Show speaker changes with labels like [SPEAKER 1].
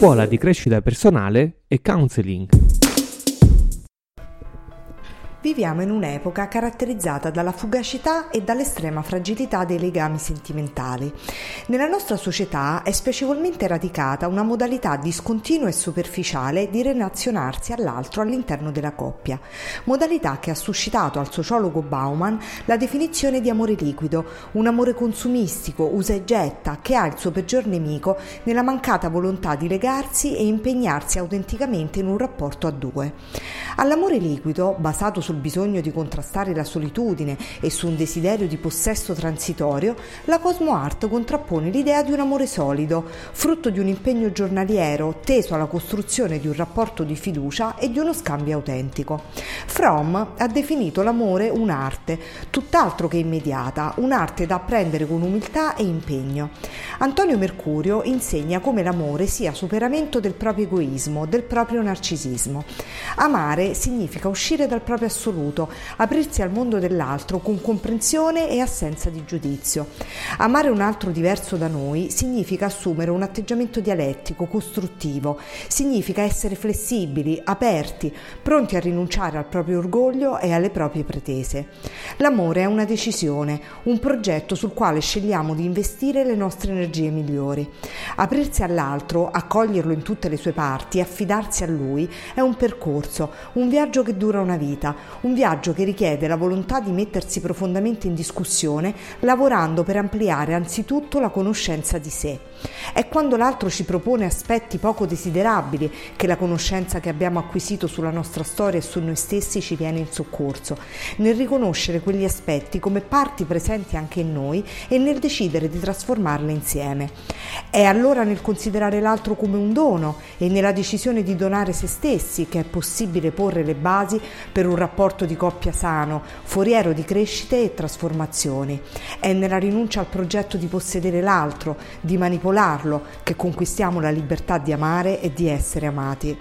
[SPEAKER 1] scuola di crescita personale e counseling.
[SPEAKER 2] Viviamo in un'epoca caratterizzata dalla fugacità e dall'estrema fragilità dei legami sentimentali. Nella nostra società è spiacevolmente radicata una modalità discontinua e superficiale di relazionarsi all'altro all'interno della coppia, modalità che ha suscitato al sociologo Bauman la definizione di amore liquido, un amore consumistico, usa e getta, che ha il suo peggior nemico nella mancata volontà di legarsi e impegnarsi autenticamente in un rapporto a due. All'amore liquido, basato sul bisogno di contrastare la solitudine e su un desiderio di possesso transitorio, la Cosmo Art contrappone l'idea di un amore solido, frutto di un impegno giornaliero teso alla costruzione di un rapporto di fiducia e di uno scambio autentico. Fromm ha definito l'amore un'arte, tutt'altro che immediata, un'arte da apprendere con umiltà e impegno. Antonio Mercurio insegna come l'amore sia superamento del proprio egoismo, del proprio narcisismo. Amare significa uscire dal proprio assoluto, aprirsi al mondo dell'altro con comprensione e assenza di giudizio. Amare un altro diverso da noi significa assumere un atteggiamento dialettico, costruttivo, significa essere flessibili, aperti, pronti a rinunciare al proprio orgoglio e alle proprie pretese. L'amore è una decisione, un progetto sul quale scegliamo di investire le nostre energie migliori. Aprirsi all'altro, accoglierlo in tutte le sue parti, affidarsi a lui è un percorso, un viaggio che dura una vita, un viaggio che richiede la volontà di mettersi profondamente in discussione, lavorando per ampliare anzitutto la conoscenza di sé. È quando l'altro ci propone aspetti poco desiderabili che la conoscenza che abbiamo acquisito sulla nostra storia e su noi stessi ci viene in soccorso, nel riconoscere quegli aspetti come parti presenti anche in noi e nel decidere di trasformarle insieme. È allora nel considerare l'altro come un dono e nella decisione di donare se stessi che è possibile porre le basi per un rapporto di coppia sano, foriero di crescite e trasformazioni. È nella rinuncia al progetto di possedere l'altro, di manipolarlo, che conquistiamo la libertà di amare e di essere amati.